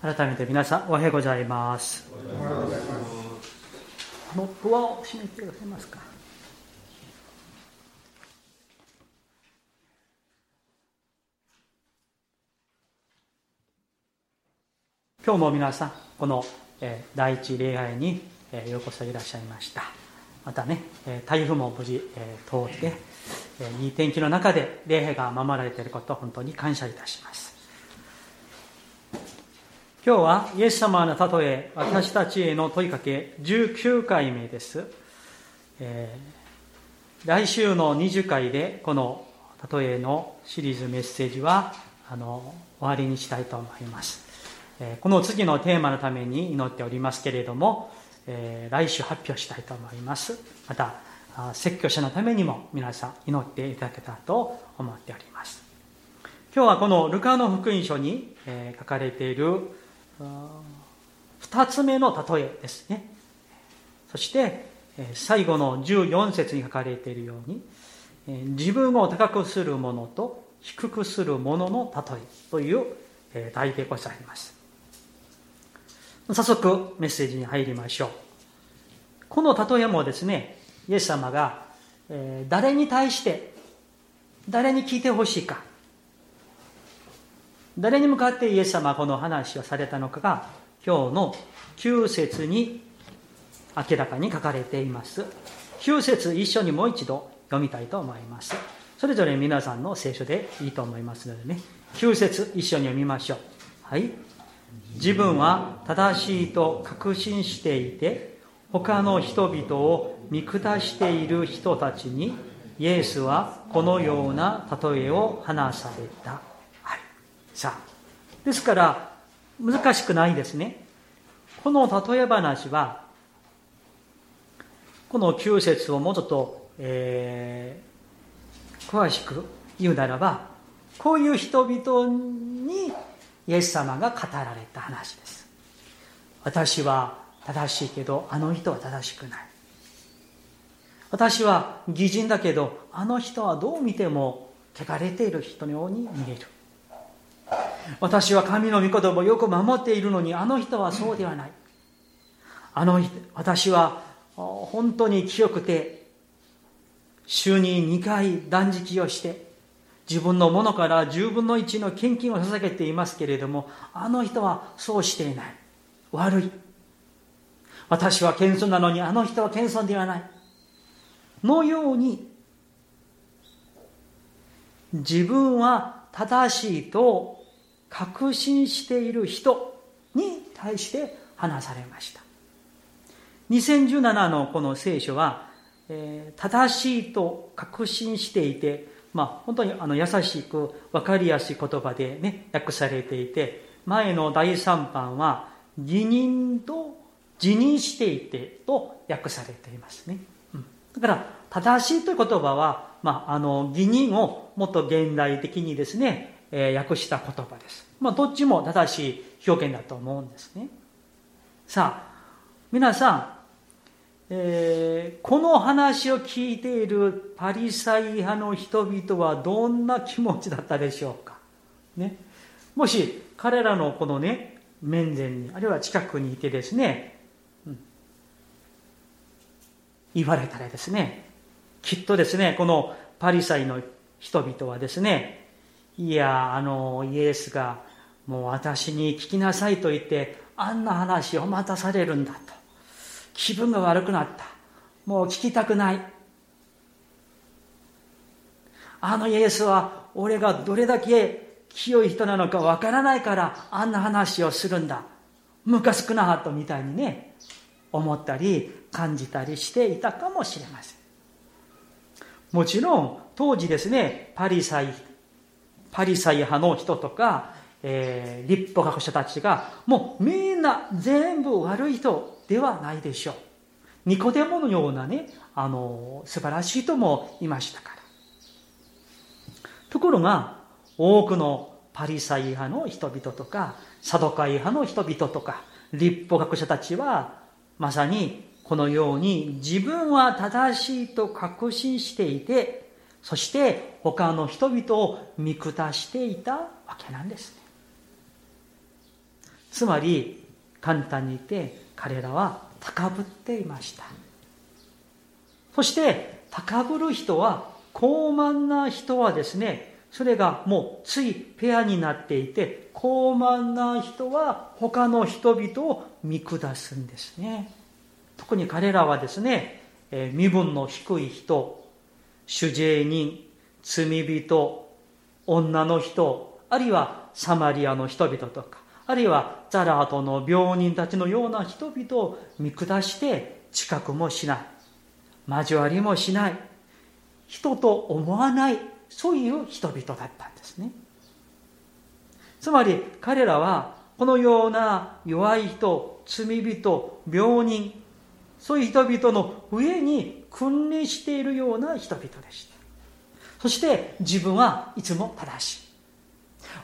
改めて皆さんおはようございます。あのドアを閉めてくださいます。か今日も皆さんこの、えー、第一礼拝に、えー、ようこそいらっしゃいました。またね、えー、台風も無事、えー、通って、えー、いい天気の中で礼拝が守られていることを本当に感謝いたします今日はイエス様の例え私たちへの問いかけ19回目です、えー、来週の20回でこの例えのシリーズメッセージはあの終わりにしたいと思います。えこの次のテーマのために祈っておりますけれども、え来週発表したいと思います。また説教者のためにも皆さん祈っていただけたらと思っております。今日はこのルカの福音書に書かれている2つ目の例えですね。そして最後の14節に書かれているように自分を高くするものと低くするものの例えという題でございます。早速メッセージに入りましょう。この例えもですね、イエス様が、誰に対して、誰に聞いてほしいか、誰に向かってイエス様はこの話をされたのかが、今日の9節に明らかに書かれています。9節一緒にもう一度読みたいと思います。それぞれ皆さんの聖書でいいと思いますのでね、9節一緒に読みましょう。はい。自分は正しいと確信していて他の人々を見下している人たちにイエスはこのような例えを話された、さ。あですから難しくないですね。この例え話はこの9節をもうちょっと、えー、詳しく言うならばこういう人々にイエス様が語られた話です。私は正しいけどあの人は正しくない。私は義人だけどあの人はどう見ても汚れている人のように見える。私は神の御言葉をよく守っているのにあの人はそうではないあの私は本当に清くて週に2回断食をして自分のものから10分の1の献金を捧げていますけれども、あの人はそうしていない。悪い。私は謙遜なのに、あの人は謙遜ではない。のように、自分は正しいと確信している人に対して話されました。2017のこの聖書は、えー、正しいと確信していて、まあ、本当にあの優しく分かりやすい言葉でね、訳されていて、前の第3版は、義人と辞任していてと訳されていますね。うん、だから、正しいという言葉は、まあ、あの、義人をもっと現代的にですね、え、訳した言葉です。まあ、どっちも正しい表現だと思うんですね。さあ、皆さん、えー、この話を聞いているパリサイ派の人々はどんな気持ちだったでしょうか、ね、もし彼らのこのね面前にあるいは近くにいてですね、うん、言われたらですねきっとですねこのパリサイの人々はですねいやあのイエスがもう私に聞きなさいと言ってあんな話を待たされるんだと気分が悪くなった。もう聞きたくない。あのイエスは俺がどれだけ清い人なのかわからないからあんな話をするんだ。ムカつくなとみたいにね、思ったり感じたりしていたかもしれません。もちろん当時ですね、パリサイ、パリサイ派の人とか、えー、立法学者たちがもうみんな全部悪い人ではないでしょう。ニコデモのようなね、あの、素晴らしい人もいましたから。ところが、多くのパリサイ派の人々とか、サドカイ派の人々とか、立法学者たちは、まさにこのように自分は正しいと確信していて、そして他の人々を見下していたわけなんですね。つまり、簡単に言って彼らは高ぶっていました。そして、高ぶる人は、高慢な人はですね、それがもうついペアになっていて、高慢な人は他の人々を見下すんですね。特に彼らはですね、身分の低い人、主税人、罪人、女の人、あるいはサマリアの人々とか、あるいはザラートの病人たちのような人々を見下して近くもしない。交わりもしない。人と思わないそういう人々だったんですね。つまり彼らはこのような弱い人、罪人、病人、そういう人々の上に君臨しているような人々でした。そして自分はいつも正しい。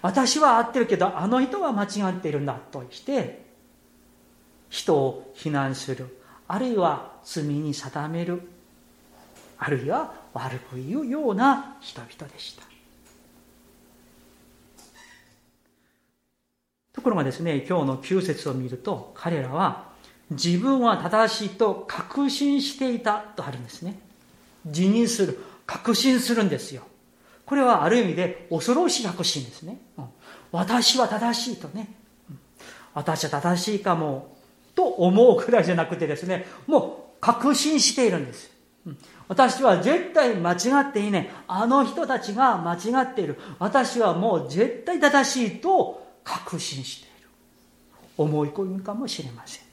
私は合ってるけどあの人は間違っているんだとして人を非難する。あるいは罪に定める。あるいは悪く言うような人々でしたところがですね今日の9節を見ると彼らは自分は正しいと確信していたとあるんですね辞任する確信するんですよこれはある意味で恐ろしい確信ですね、うん、私は正しいとね、うん、私は正しいかもと思うくらいじゃなくてですねもう確信しているんですうん私は絶対間違っていない。あの人たちが間違っている。私はもう絶対正しいと確信している。思い込みかもしれません。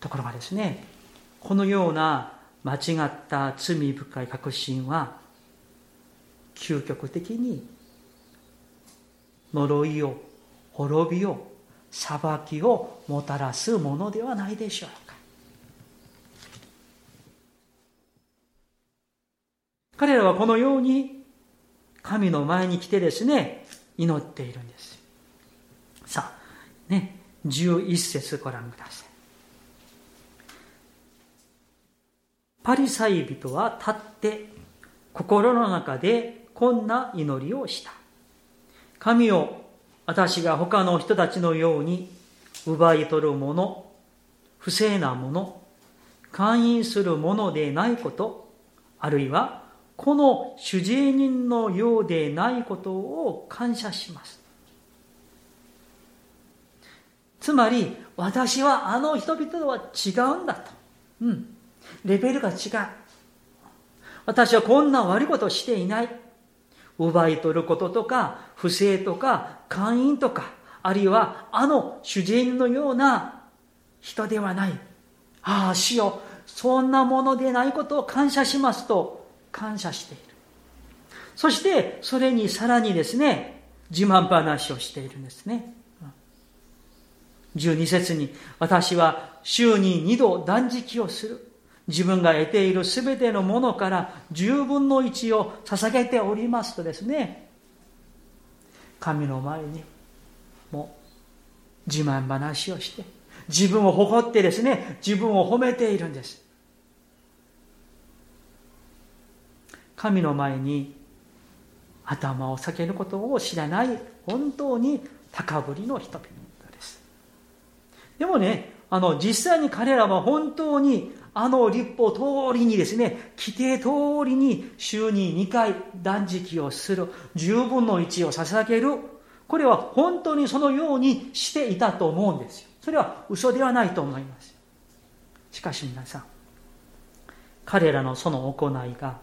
ところがですね、このような間違った罪深い確信は、究極的に呪いを、滅びを、裁きをもたらすものではないでしょうか。彼らはこのように神の前に来てですね、祈っているんです。さあ、ね、11節ご覧ください。パリサイ人は立って心の中でこんな祈りをした。神を私が他の人たちのように奪い取るもの、不正なもの、勧誘するものでないこと、あるいはこの主治人のようでないことを感謝します。つまり、私はあの人々とは違うんだと。うん。レベルが違う。私はこんな悪いことをしていない。奪い取ることとか、不正とか、勧誘とか、あるいはあの主人のような人ではない。ああ、死よ。そんなものでないことを感謝しますと、感謝している。そして、それにさらにですね、自慢話をしているんですね。12節に、私は週に2度断食をする。自分が得ているすべてのものから10分の1を捧げておりますとですね、神の前に、もう、自慢話をして、自分を誇ってですね、自分を褒めているんです。神の前に頭を下げることを知らない本当に高ぶりの人々です。でもね、あの、実際に彼らは本当にあの立法通りにですね、規定通りに週に2回断食をする、10分の1を捧げる、これは本当にそのようにしていたと思うんですよ。それは嘘ではないと思います。しかし皆さん、彼らのその行いが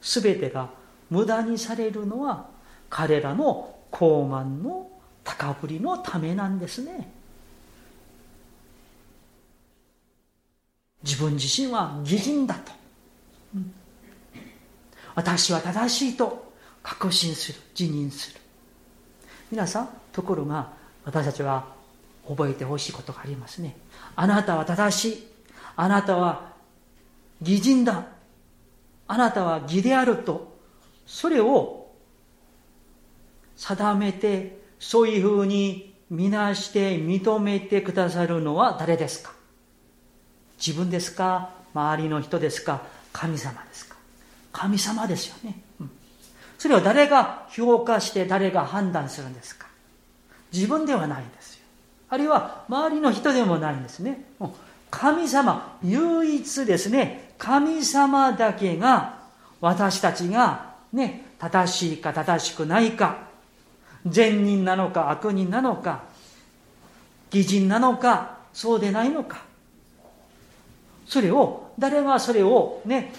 全てが無駄にされるのは彼らの高慢の高ぶりのためなんですね。自分自身は義人だと。私は正しいと確信する、自認する。皆さん、ところが私たちは覚えてほしいことがありますね。あなたは正しい。あなたは義人だ。あなたは義であると、それを定めて、そういうふうにみなして認めてくださるのは誰ですか？自分ですか？周りの人ですか？神様ですか？神様ですよね。うん、それを誰が評価して誰が判断するんですか？自分ではないんですよ。あるいは周りの人でもないんですね。神様、唯一ですね、神様だけが私たちがね、正しいか正しくないか、善人なのか悪人なのか、義人なのか、そうでないのか。それを、誰がそれをね、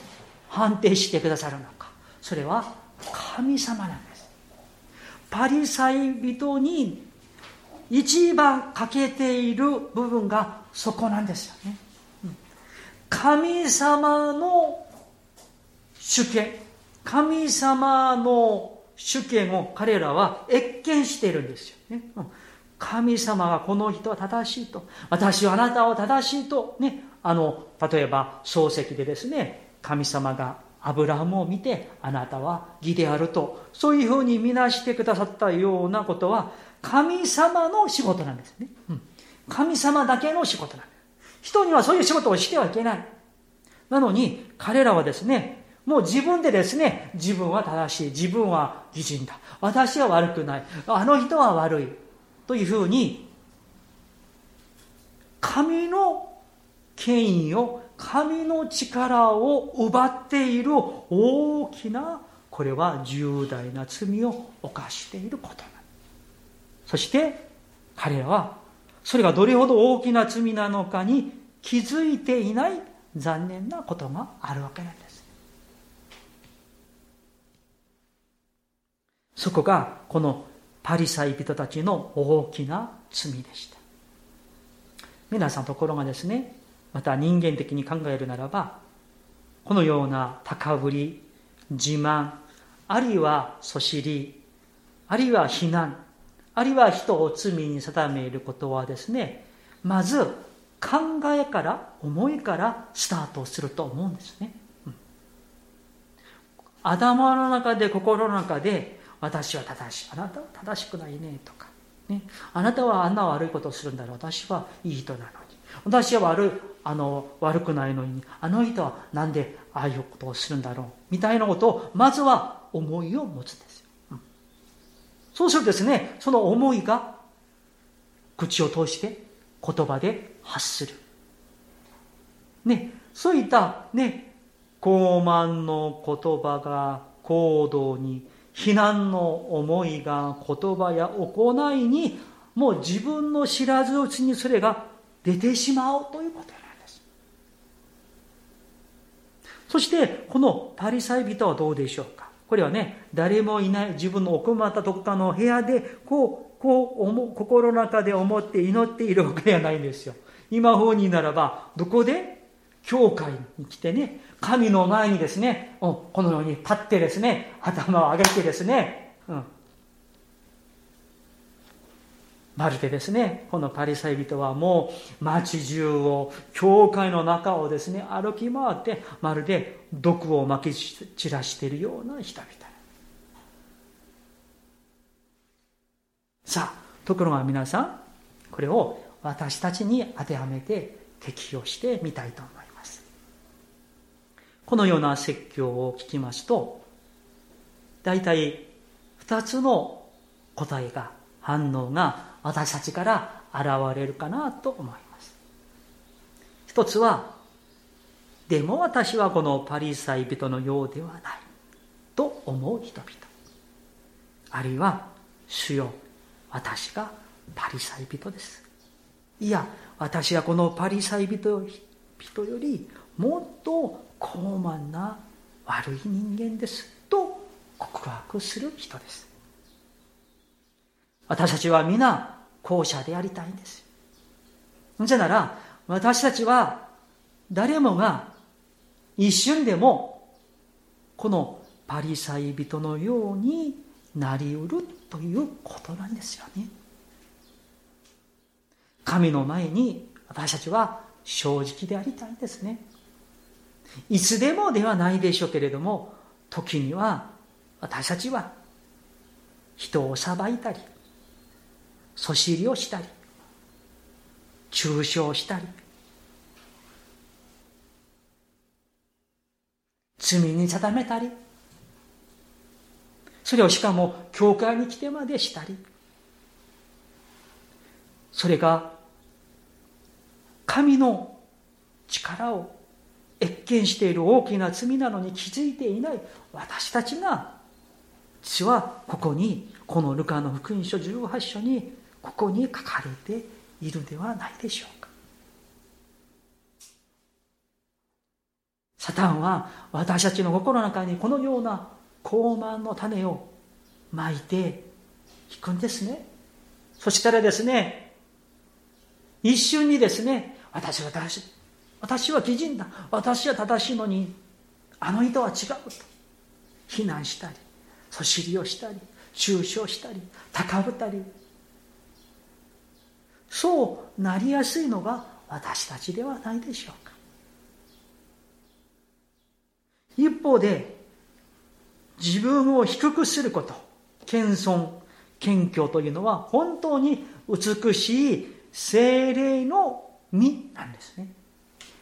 判定してくださるのか。それは神様なんです。パリサイ人に一番欠けている部分がそこなんですよね。神様の主権、神様の主権を彼らは越見しているんですよね。神様がこの人は正しいと、私はあなたは正しいと、ね、あの、例えば漱石でですね、神様がアブラハムを見て、あなたは義であると、そういうふうに見なしてくださったようなことは、神様の仕事なんですね。うん、神様だけの仕事なんです。人にはそういう仕事をしてはいけない。なのに、彼らはですね、もう自分でですね、自分は正しい、自分は義人だ。私は悪くない。あの人は悪い。というふうに、神の権威を、神の力を奪っている大きな、これは重大な罪を犯していることなそして彼らはそれがどれほど大きな罪なのかに気づいていない残念なことがあるわけなんです。そこがこのパリサイ人たちの大きな罪でした。皆さんところがですね、また人間的に考えるならば、このような高ぶり、自慢、あるいはそしり、あるいは非難、あるいは人を罪に定めることはですね、まず考えから思いからスタートすると思うんですね。うん、頭の中で心の中で私は正しい。あなたは正しくないねとか。ね、あなたはあんな悪いことをするんだろう。私はいい人なのに。私は悪いあの悪くないのに、あの人はなんでああいうことをするんだろう。みたいなことを、まずは思いを持つんですよ、うん。そうするとですね、その思いが口を通して言葉で発する。ね、そういったね、傲慢の言葉が行動に、非難の思いが言葉や行いに、もう自分の知らずうちにそれが出てしまうということなんです。そして、このパリサイ人はどうでしょうか？これはね、誰もいない自分の奥まったどこかの部屋で、こう、こう思、心の中で思って祈っているわけではないんですよ。今風にならば、どこで？教会に来てね、神の前にですね、このように立ってですね、頭を上げてですね、うん、まるでですね、このパリサイ人はもう街中を、教会の中をですね、歩き回って、まるで毒をまき散らしているような人々。さあ、ところが皆さん、これを私たちに当てはめて適用してみたいと思います。このような説教を聞きますと、大体二つの答えが、反応が私たちから現れるかなと思います。一つは、でも私はこのパリサイ人のようではないと思う人々。あるいは、主よ、私がパリサイ人です。いや、私はこのパリサイ人よりもっと高慢な悪い人間です。と告白する人です。私たちは皆後者でありたいんです。なぜなら、私たちは誰もが一瞬でもこのパリサイ人のようになりうるということなんですよね。神の前に私たちは正直でありたいんですね。いつでもではないでしょうけれども、時には私たちは人を裁いたり、そしりをしたり中傷したり罪に定めたりそれをしかも教会に来てまでしたりそれが神の力を越見している大きな罪なのに気づいていない私たちが実はここにこのルカの福音書18章にここに書かれているではないでしょうか。サタンは私たちの心の中にこのような高慢の種をまいていくんですね。そしたらですね一瞬にですね私は正しい私は義人だ。私は正しいのにあの人は違うと。非難したりそしりをしたり中傷したり高ぶったりそうなりやすいのが私たちではないでしょうか。一方で自分を低くすること謙遜謙虚というのは本当に美しい精霊の実なんですね。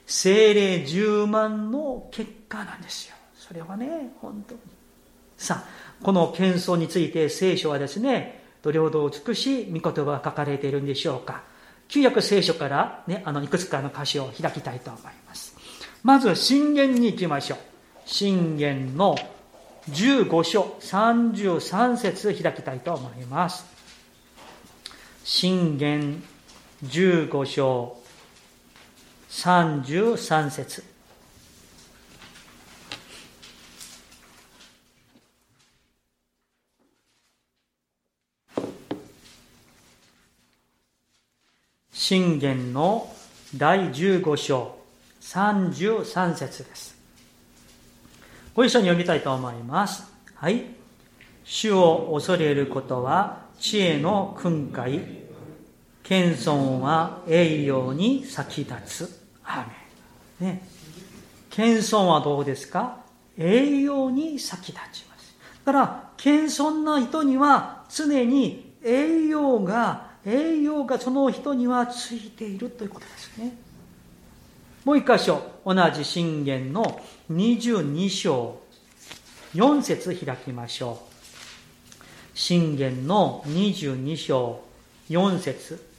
精霊十万の結果なんですよ。それはね本当に。さあこの謙遜について聖書はですねどれほど美し御言葉が書かれているんでしょうか旧約聖書からねあのいくつかの歌詞を開きたいと思いますまず信玄に行きましょう信玄の15章33節開きたいと思います信玄15章33節信玄の第15章33節ですご一緒に読みたいと思いますはい主を恐れることは知恵の訓戒謙遜は栄養に先立つ。アメン。ね。謙遜はどうですか？栄養に先立ちます。だから、謙遜な人には常に栄養が、栄養がその人にはついているということですね。もう一箇所、同じ信玄の22章、4節開きましょう。信玄の22章、4節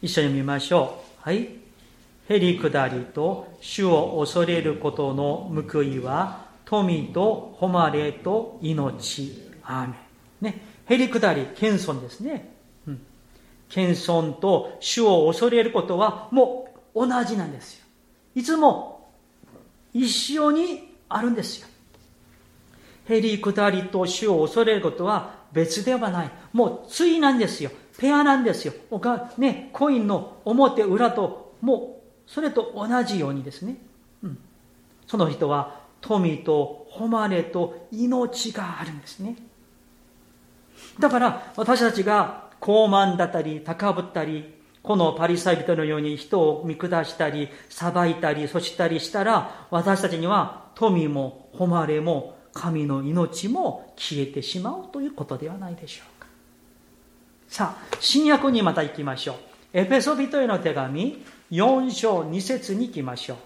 一緒に見ましょう。はい。へりくだりと主を恐れることの報いは富と誉れと命。アーメン。ね。へりくだり、謙遜ですね。うん。謙遜と主を恐れることはもう同じなんですよ。いつも一緒にあるんですよ。へりくだりと主を恐れることは別ではない。もう対なんですよ。ペアなんですよ。おか、ね、コインの表裏と、もう、それと同じようにですね。うん。その人は、富と誉れと命があるんですね。だから、私たちが高慢だったり、高ぶったり、このパリサイ人のように人を見下したり、裁いたり、そしたりしたら、私たちには富も誉れも神の命も消えてしまうということではないでしょうか。さあ、新約にまた行きましょう。エペソビトへの手紙、4章2節に行きましょう。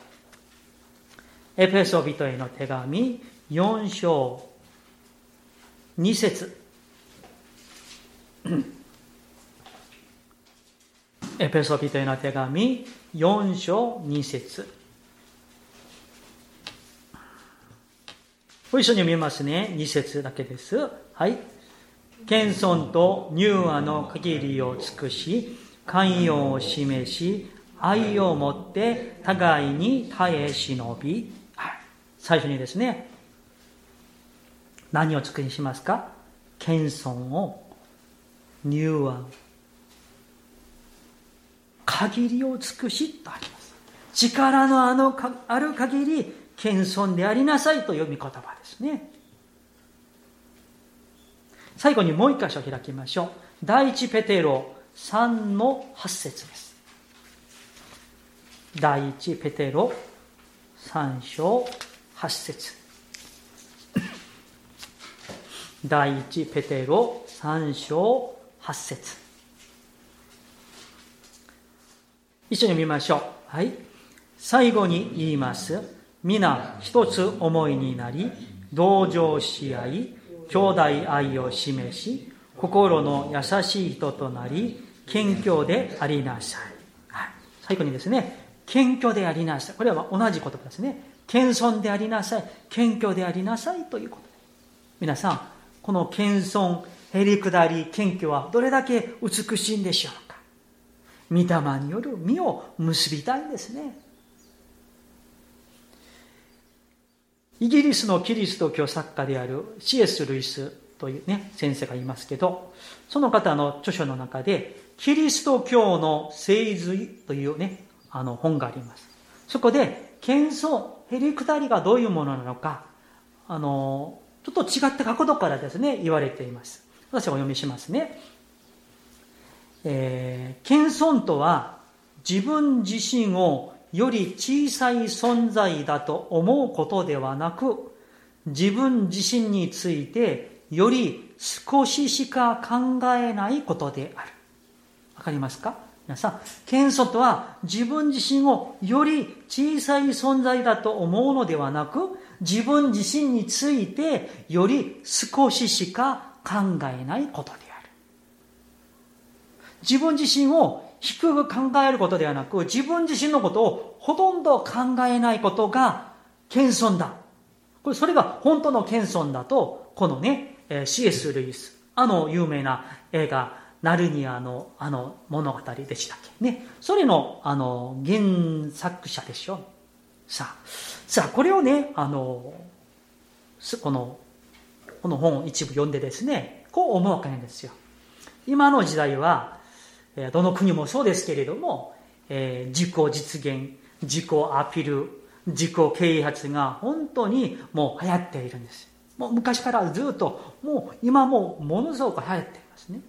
エペソビトへの手紙、4章2節 エペソビトへの手紙、4章2節ご一緒に見ますね。2節だけです。はい。謙遜と柔和の限りを尽くし、寛容を示し、愛を持って互いに耐え忍び、最初にですね、何を尽くしますか？謙遜を、柔和、限りを尽くしとあります。力のあのかある限り、謙遜でありなさいという見言葉ですね。最後にもう一箇所開きましょう。第一ペテロ3の8節です。第一ペテロ3章8節第一ペテロ3章8節一緒に見ましょう。はい。最後に言います。皆一つ思いになり、同情し合い、兄弟愛を示し心の優しい人となり謙虚でありなさい、はい、最後にですね謙虚でありなさいこれは同じ言葉ですね謙遜でありなさい謙虚でありなさいということで皆さんこの謙遜へりくだり謙虚はどれだけ美しいんでしょうか御霊による実を結びたいんですねイギリスのキリスト教作家である C.S. ルイスというね、先生がいますけど、その方の著書の中で、キリスト教の聖髄というね、あの本があります。そこで、謙遜、へりくだりがどういうものなのか、あの、ちょっと違った角度からですね、言われています。私はお読みしますね。えー、謙遜とは、自分自身をより小さい存在だと思うことではなく、自分自身についてより少ししか考えないことである。わかりますか？さん、謙遜とは自分自身をより小さい存在だと思うのではなく、自分自身についてより少ししか考えないことである。自分自身を低く考えることではなく、自分自身のことをほとんど考えないことが謙遜だ。これ、それが本当の謙遜だと、このね、C.S. ルイス、あの有名な映画、ナルニアのあの物語でしたっけ？ね。それのあの原作者でしょ？さあ、さあ、これをね、あの、この、この本を一部読んでですね、こう思うわけなんですよ。今の時代は、どの国もそうですけれども、えー、自己実現、自己アピール、自己啓発が本当にもう流行っているんです。もう昔からずっと、もう今もものすごく流行っていますね。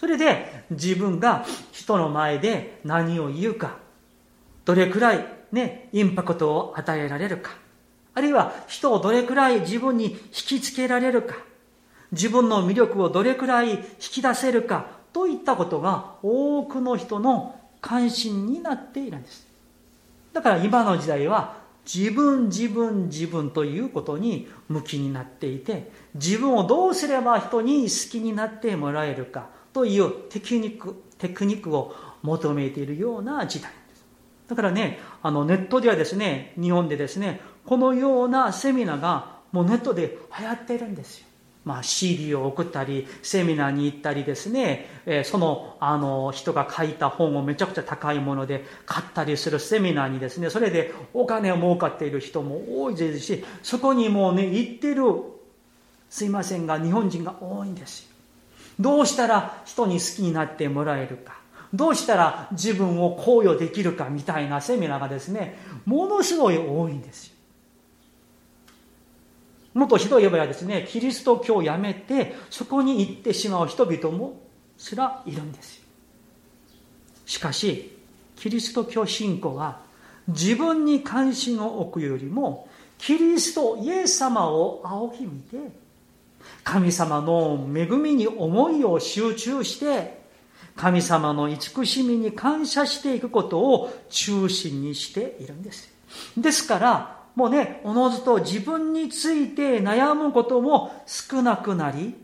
それで自分が人の前で何を言うか、どれくらいね、インパクトを与えられるか、あるいは人をどれくらい自分に引きつけられるか、自分の魅力をどれくらい引き出せるか、といったことが多くの人の関心になっているんです。だから今の時代は自分自分自分ということに向きになっていて自分をどうすれば人に好きになってもらえるかというテクニックテクニックを求めているような時代ですだからねあのネットではですね日本でですねこのようなセミナーがもうネットで流行ってるんですよまあ、CD を送ったり、セミナーに行ったりですね、えー、その、あの、人が書いた本をめちゃくちゃ高いもので買ったりするセミナーにですね、それでお金を儲かっている人も多いですし、そこにもうね、行ってる、すいませんが、日本人が多いんですよ。どうしたら人に好きになってもらえるか。どうしたら自分を考慮できるかみたいなセミナーがですね、ものすごい多いんですよ。もっとひどい言えばですね、キリスト教をやめて、そこに行ってしまう人々もすらいるんですよ。しかし、キリスト教信仰は、自分に関心を置くよりも、キリスト、イエス様を仰ぎ見て、神様の恵みに思いを集中して、神様の慈しみに感謝していくことを中心にしているんです。ですから、もうね、おのずと自分について悩むことも少なくなり、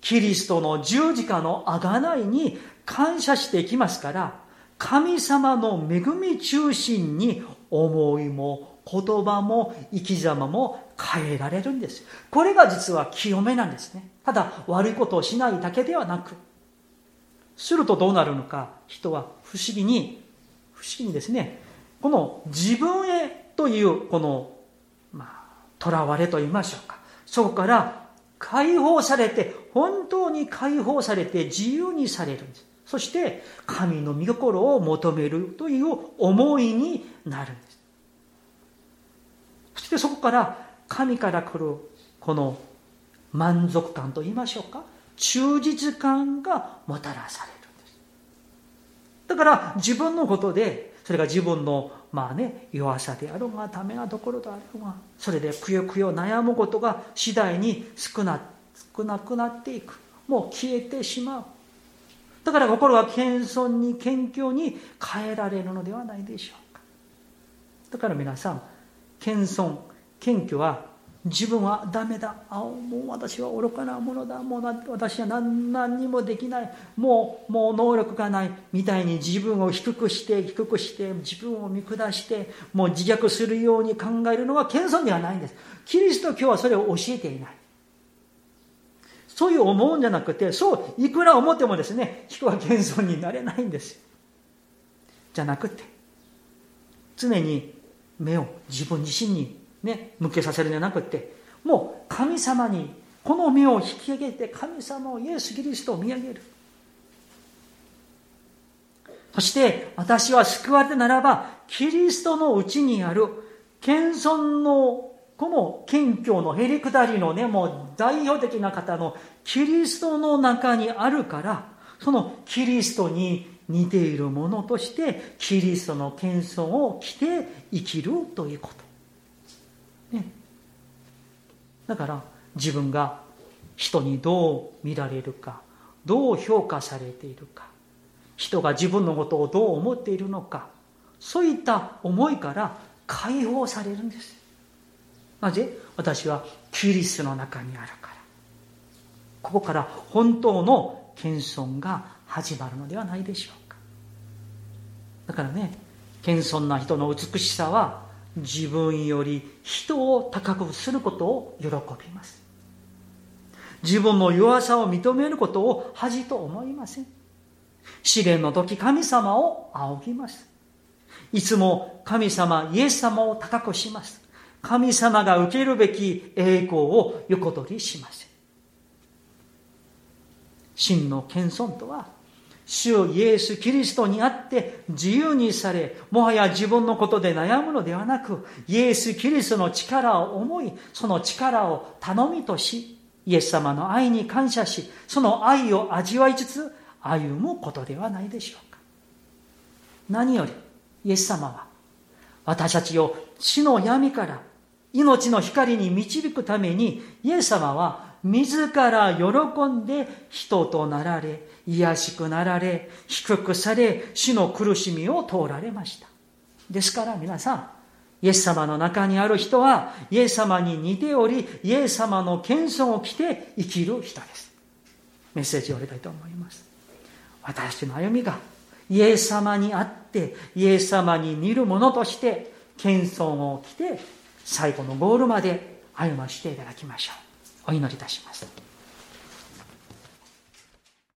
キリストの十字架の贖いに感謝していきますから、神様の恵み中心に思いも言葉も生き様も変えられるんです。これが実は清めなんですね。ただ悪いことをしないだけではなく、するとどうなるのか、人は不思議に、不思議にですね、この自分へというこのまあ囚われと言いましょうか。そこから解放されて、本当に解放されて自由にされるんです。そして、神の御心を求めるという思いになるんです。そしてそこから、神から来るこの満足感と言いましょうか。忠実感がもたらされるんです。だから、自分のことで、それが自分のまあね、弱さであろうが、ダメなところであろうが、それでくよくよ悩むことが次第に少な少なくなっていく。もう消えてしまう。だから心は謙遜に謙虚に変えられるのではないでしょうか。だから皆さん、謙遜、謙虚は自分はダメだ。あもう私は愚かなものだ。もう私は何何にもできない。もうもう能力がないみたいに自分を低くして低くして自分を見下してもう自虐するように考えるのは謙遜ではないんです。キリスト教はそれを教えていない。そういう思うんじゃなくてそういくら思ってもですね人は謙遜になれないんです。じゃなくて常に目を自分自身にね、向けさせるんじゃなくて、もう神様にこの目を引き上げて神様をイエス・キリストを見上げる。そして私は救われたならば、キリストのうちにある謙遜のこの謙虚のへりくだりのね、もう代表的な方のキリストの中にあるから、そのキリストに似ているものとして、キリストの謙遜を着て生きるということ。ね、だから自分が人にどう見られるかどう評価されているか人が自分のことをどう思っているのかそういった思いから解放されるんです。なぜ？私はキリストの中にあるから。ここから本当の謙遜が始まるのではないでしょうか。だからね謙遜な人の美しさは自分より人を高くすることを喜びます。自分の弱さを認めることを恥と思いません。試練の時神様を仰ぎます。いつも神様イエス様を高くします。神様が受けるべき栄光を横取りしません真の謙遜とは主イエス・キリストにあって自由にされ、もはや自分のことで悩むのではなく、イエス・キリストの力を思い、その力を頼みとし、イエス様の愛に感謝し、その愛を味わいつつ歩むことではないでしょうか。何より、イエス様は、私たちを死の闇から命の光に導くために、イエス様は自ら喜んで人となられ、癒しくなられ、低くされ、死の苦しみを通られました。ですから皆さん、イエス様の中にある人は、イエス様に似ており、イエス様の謙遜を着て生きる人です。メッセージを入れたいと思います。私の歩みが、イエス様にあって、イエス様に似るものとして、謙遜を着て、最後のゴールまで歩ましていただきましょう。お祈りいたします。